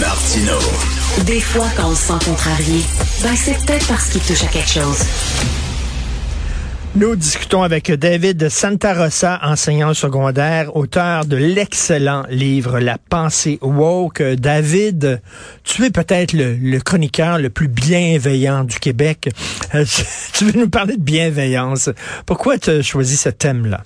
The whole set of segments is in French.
Martino. Des fois, quand on se sent contrarié, ben c'est peut-être parce qu'il touche à quelque chose. Nous discutons avec David Santarossa, enseignant secondaire, auteur de l'excellent livre La pensée woke. David, tu es peut-être le, chroniqueur le plus bienveillant du Québec. Euh, tu veux nous parler de bienveillance. Pourquoi tu as choisi ce thème-là?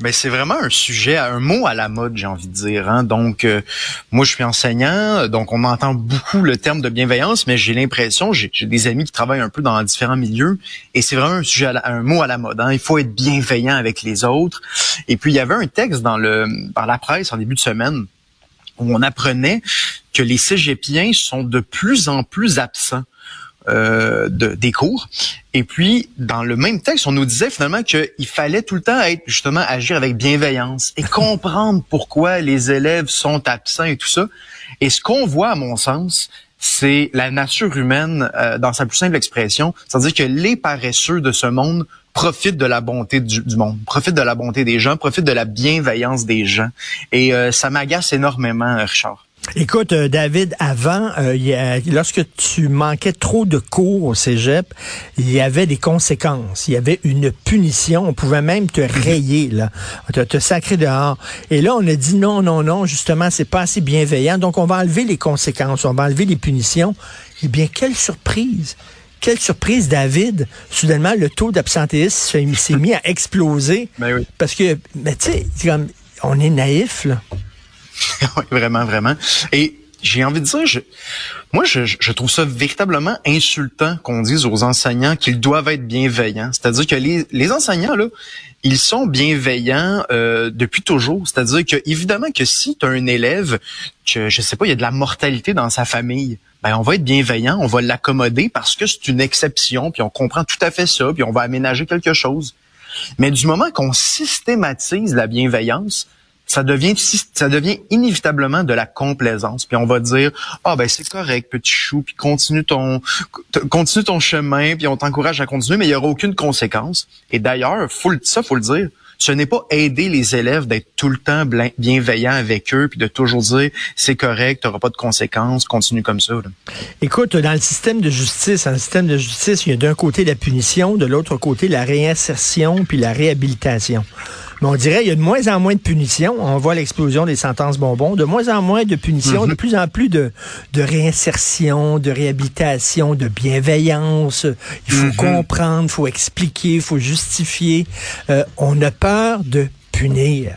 Ben c'est vraiment un sujet, un mot à la mode, j'ai envie de dire. Hein. Donc, euh, moi, je suis enseignant, donc on entend beaucoup le terme de bienveillance, mais j'ai l'impression, j'ai des amis qui travaillent un peu dans différents milieux, et c'est vraiment un sujet, un mot à la mode. Hein. Il faut être bienveillant avec les autres. Et puis, il y avait un texte dans le, dans la presse en début de semaine où on apprenait que les cégepiens sont de plus en plus absents euh, de, des cours. Et puis, dans le même texte, on nous disait finalement qu'il fallait tout le temps être justement agir avec bienveillance et comprendre pourquoi les élèves sont absents et tout ça. Et ce qu'on voit, à mon sens, c'est la nature humaine euh, dans sa plus simple expression, c'est-à-dire que les paresseux de ce monde profitent de la bonté du, monde, profitent de la bonté des gens, profitent de la bienveillance des gens. Et euh, ça m'agace énormément, Richard. Écoute, euh, David, avant, euh, lorsque tu manquais trop de cours au cégep, il y avait des conséquences. Il y avait une punition. On pouvait même te rayer, là, te, te sacrer dehors. Et là, on a dit non, non, non, justement, c'est pas assez bienveillant. Donc, on va enlever les conséquences, on va enlever les punitions. Eh bien, quelle surprise! Quelle surprise, David! Soudainement, le taux d'absentéisme s'est mis à exploser. Ben oui. Parce que, mais tu sais, on est naïf, là. oui, vraiment, vraiment. Et j'ai envie de dire, moi, je, je, trouve ça véritablement insultant qu'on dise aux enseignants qu'ils doivent être bienveillants. C'est-à-dire que les, les enseignants, là, ils sont bienveillants euh, depuis toujours. C'est-à-dire que évidemment que si tu as un élève que je sais pas, il y a de la mortalité dans sa famille, ben on va être bienveillant, on va l'accommoder parce que c'est une exception, puis on comprend tout à fait ça, puis on va aménager quelque chose. Mais du moment qu'on systématise la bienveillance, ça devient ça devient inévitablement de la complaisance. Puis on va dire ah ben c'est correct petit chou, puis continue ton continue ton chemin, puis on t'encourage à continuer, mais il y aura aucune conséquence. Et d'ailleurs, faut ça faut le dire. Ce n'est pas aider les élèves d'être tout le temps bienveillant avec eux, puis de toujours dire c'est correct, tu pas de conséquences, continue comme ça. Écoute, dans le système de justice, dans le système de justice, il y a d'un côté la punition, de l'autre côté la réinsertion puis la réhabilitation. Mais on dirait qu'il y a de moins en moins de punitions. On voit l'explosion des sentences bonbons. De moins en moins de punitions, de mhm. plus en plus de, de réinsertion, de réhabilitation, de bienveillance. Il faut mhm. comprendre, il faut expliquer, il faut justifier. Euh, on a peur de punir.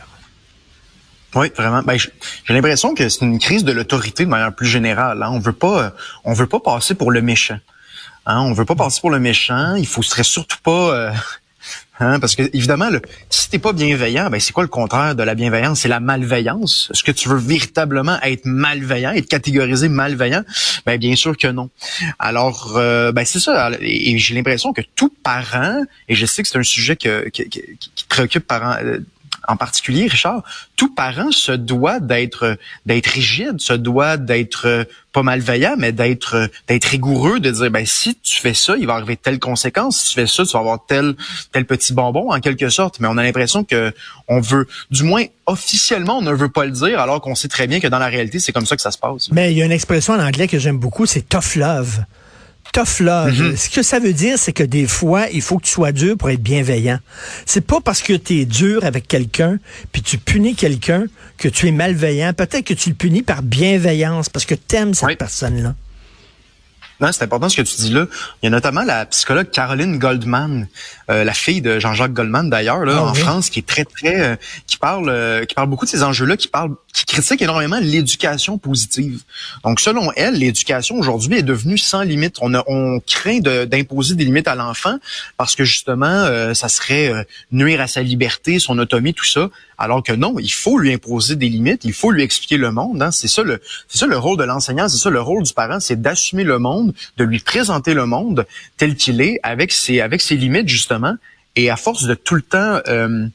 Oui, vraiment. Ben, j'ai l'impression que c'est une crise de l'autorité de manière plus générale. Hein. On veut pas, on veut pas passer pour le méchant. Hein. On veut pas passer pour le méchant. Il faut serait surtout pas euh, Hein, parce que évidemment, le, si t'es pas bienveillant, ben c'est quoi le contraire de la bienveillance? C'est la malveillance. Est-ce que tu veux véritablement être malveillant, être catégorisé malveillant? Ben bien sûr que non. Alors, euh, ben c'est ça. Et, j'ai l'impression que tout parent, et je sais que c'est un sujet que, qui préoccupe parents, euh, en particulier, Richard, tout parent se doit d'être d'être rigide, se doit d'être euh, pas malveillant, mais d'être euh, d'être rigoureux, de dire ben si tu fais ça, il va arriver telle conséquence. Si tu fais ça, tu vas avoir tel tel petit bonbon en quelque sorte. Mais on a l'impression que on veut, du moins officiellement, on ne veut pas le dire, alors qu'on sait très bien que dans la réalité, c'est comme ça que ça se passe. Mais il y a une expression en anglais que j'aime beaucoup, c'est tough love tough love. Mhm. Ce que ça veut dire, c'est que des fois, il faut que tu sois dur pour être bienveillant. C'est pas parce que tu es dur avec quelqu'un, puis tu punis quelqu'un, que tu es malveillant. Peut-être que tu le punis par bienveillance, parce que tu aimes cette personne-là. Non, c'est important ce que tu dis là. Il y a notamment la psychologue Caroline Goldman, euh, la fille de Jean-Jacques Goldman d'ailleurs, là, ah en France, qui est très très, euh, qui parle, euh, qui parle beaucoup de ces enjeux-là, qui parle, qui critique énormément l'éducation positive. Donc selon elle, l'éducation aujourd'hui est devenue sans limite. On, a, on craint d'imposer des limites à l'enfant parce que justement, ça serait nuire à sa liberté, son autonomie, tout ça. Alors que non, il faut lui imposer des limites, il faut lui expliquer le monde. Hein. C'est ça le, c'est ça le rôle de l'enseignant, c'est ça le rôle du parent, c'est d'assumer le monde, de lui présenter le monde tel qu'il est, avec ses, avec ses limites justement. Et à force de tout le temps euh,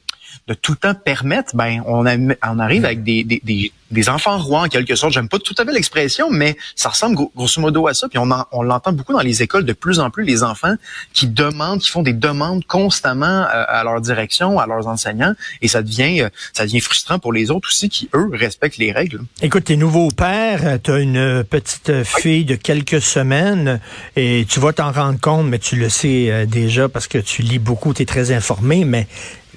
de tout le temps permettre, ben on, on arrive avec des, des, des, des enfants rois en quelque sorte. J'aime pas tout à fait l'expression, mais ça ressemble grosso modo à ça. Puis on, on l'entend beaucoup dans les écoles de plus en plus les enfants qui demandent, qui font des demandes constamment euh, à, leur direction, à leurs enseignants, et ça devient euh, ça devient frustrant pour les autres aussi qui eux respectent les règles. Écoute, t'es nouveau père, tu as une petite fille de quelques semaines et tu vas t'en rendre compte, mais tu le sais euh, déjà parce que tu lis beaucoup, tu es très informé, mais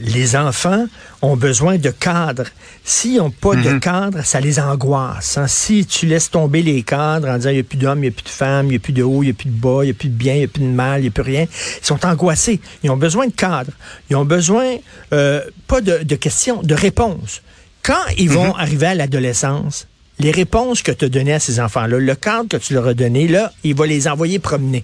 les enfants ont besoin de cadres. S'ils n'ont pas de mhm. cadre, ça les angoisse. Hein. Si tu laisses tomber les cadres en disant il n'y a plus d'hommes, il n'y a plus de femmes, il n'y a plus de haut, il n'y a plus de bas, il n'y a plus de bien, il n'y a plus de mal, il n'y a plus rien, ils sont angoissés. Ils ont besoin de cadres. Ils ont besoin, euh, pas de, questions, de réponses. Quand ils vont mhm. arriver à l'adolescence, les réponses que tu as données à ces enfants-là, le cadre que tu leur as donné, là, il va les envoyer promener.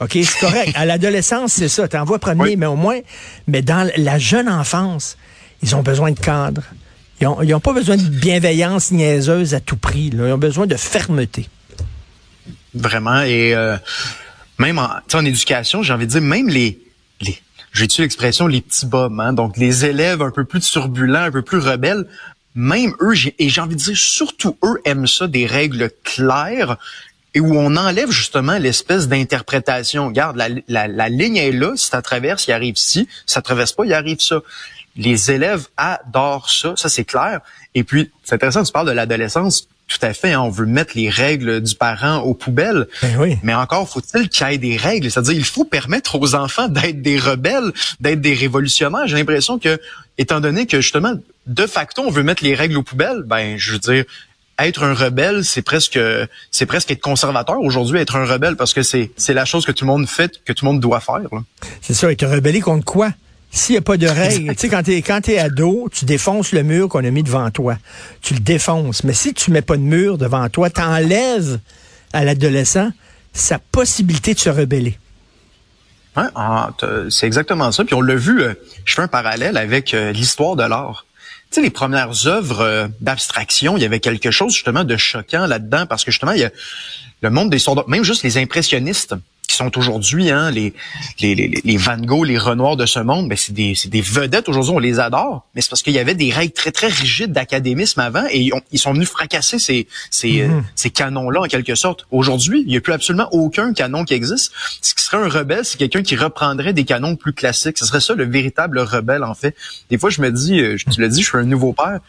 OK, c'est correct. À l'adolescence, c'est ça. Tu envoies promener, mais au moins, mais dans la jeune enfance, ils ont besoin de cadre. Ils n'ont pas besoin de bienveillance niaiseuse à tout prix. Ils ont besoin de fermeté. Vraiment. Et euh, même en, en éducation, j'ai envie de dire, même les, les j'ai tué l'expression les petits bums, hein, donc les élèves un peu plus turbulents, un peu plus rebelles, même eux, et j'ai envie de dire, surtout eux aiment ça, des règles claires, et où on enlève justement l'espèce d'interprétation. Regarde, la, la, la, ligne est là, si ça traverse, il arrive ci, si ça traverse pas, il arrive ça. Les élèves adorent ça, ça c'est clair. Et puis, c'est intéressant, tu parles de l'adolescence, tout à fait, hein, on veut mettre les règles du parent aux poubelles. Ben oui. Mais encore faut-il qu'il y ait des règles. C'est-à-dire, il faut permettre aux enfants d'être des rebelles, d'être des révolutionnaires. J'ai l'impression que, étant donné que justement, de facto, on veut mettre les règles aux poubelles, ben, je veux dire, être un rebelle, c'est presque c'est presque être conservateur aujourd'hui, être un rebelle parce que c'est c'est la chose que tout le monde fait, que tout le monde doit faire. C'est ça, être rebelle contre quoi? S'il n'y a pas de règles, tu sais, quand t'es, quand t'es ado, tu défonces le mur qu'on a mis devant toi. Tu le défonces. Mais si tu mets pas de mur devant toi, t'enlèves à l'adolescent sa possibilité de se rebeller. Ouais, ah, c'est exactement ça. Puis on l'a vu, euh, je fais un parallèle avec euh, l'histoire de l'art. Sais, les premières œuvres euh, d'abstraction, il y avait quelque chose justement de choquant là-dedans parce que justement, il y a le monde des soldats, même juste les impressionnistes, qui sont aujourd'hui, hein, les, les, les, les, Van Gogh, les Renoirs de ce monde, ben c'est des, des vedettes aujourd'hui, on les adore, mais c'est parce qu'il y avait des règles très très rigides d'académisme avant et ils, sont venus fracasser ces, ces, euh, mhm. ces canons-là en quelque sorte. Aujourd'hui, il n'y a plus absolument aucun canon qui existe. Ce qui serait un rebelle, c'est quelqu'un qui reprendrait des canons plus classiques. Ce serait ça le véritable rebelle en fait. Des fois, je me dis, euh, tu l'as dit, je suis un nouveau père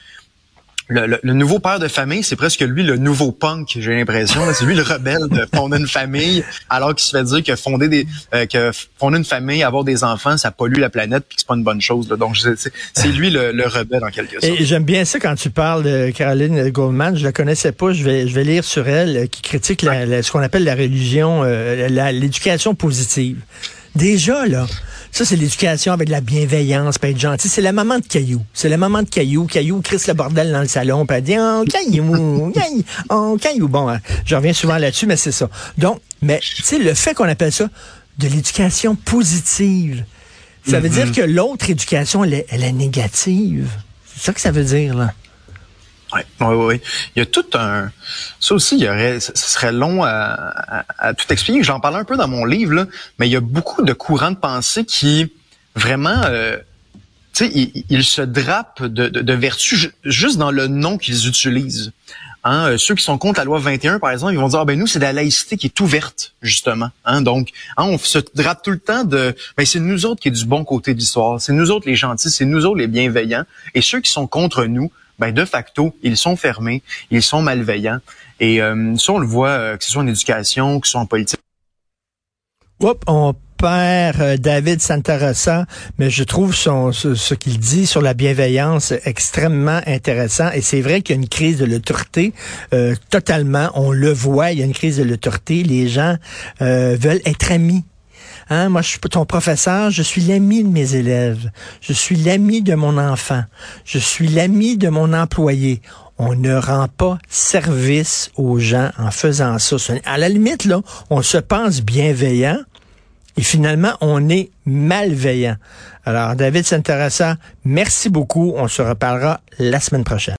le, le, nouveau père de famille, c'est presque lui le nouveau punk, j'ai l'impression. C'est lui le rebelle de fonder une famille, alors qu'il se fait dire que fonder des, euh, que fonder une famille, avoir des enfants, ça pollue la planète, puis que c'est pas une bonne chose. Donc c'est lui le, le, rebelle en quelque sorte. Et j'aime bien ça quand tu parles de Caroline Goldman. Je la connaissais pas. Je vais, je vais lire sur elle euh, qui critique la, ce qu'on appelle la religion, euh, l'éducation positive. Déjà là. Ça, c'est l'éducation avec de la bienveillance, pas être gentil. C'est la maman de Caillou. C'est la maman de Caillou. Caillou crisse le bordel dans le salon, puis elle dit, oh, Caillou, Caillou, oh, Caillou. Bon, hein, je reviens souvent là-dessus, mais c'est ça. Donc, mais, tu sais, le fait qu'on appelle ça de l'éducation positive, ça veut dire mm-hmm. que l'autre éducation, elle est, elle est négative. C'est ça que ça veut dire, là. Oui, oui, oui. Il y a tout un. Ça aussi, il y aurait. Ce serait long à, à, tout expliquer. J'en parle un peu dans mon livre, là, mais il y a beaucoup de courants de pensée qui vraiment. Euh, tu sais, ils, se drapent de, de, de vertu juste dans le nom qu'ils utilisent. Hein, euh, ceux qui sont contre la loi 21, par exemple, ils vont dire ah, ben nous c'est de la laïcité qui est ouverte justement. Hein, donc hein, on se drape tout le temps de ben c'est nous autres qui est du bon côté de l'histoire, c'est nous autres les gentils, c'est nous autres les bienveillants. Et ceux qui sont contre nous, ben de facto, ils sont fermés, ils sont malveillants. Et euh, ça, on le voit, euh, que ce soit en éducation, que ce soit en politique. Oups, on perd euh, David Santarossa, mais je trouve son, ce, qu'il dit sur la bienveillance extrêmement intéressant. Et c'est vrai qu'il y a une crise de l'autorité, totalement. On le voit, il y a une crise de l'autorité. Les gens veulent être amis Hein, moi, je suis ton professeur, je suis l'ami de mes élèves, je suis l'ami de mon enfant, je suis l'ami de mon employé. On ne rend pas service aux gens en faisant ça. À la limite, là, on se pense bienveillant et finalement, on est malveillant. Alors, David Santarassa, merci beaucoup. On se reparlera la semaine prochaine.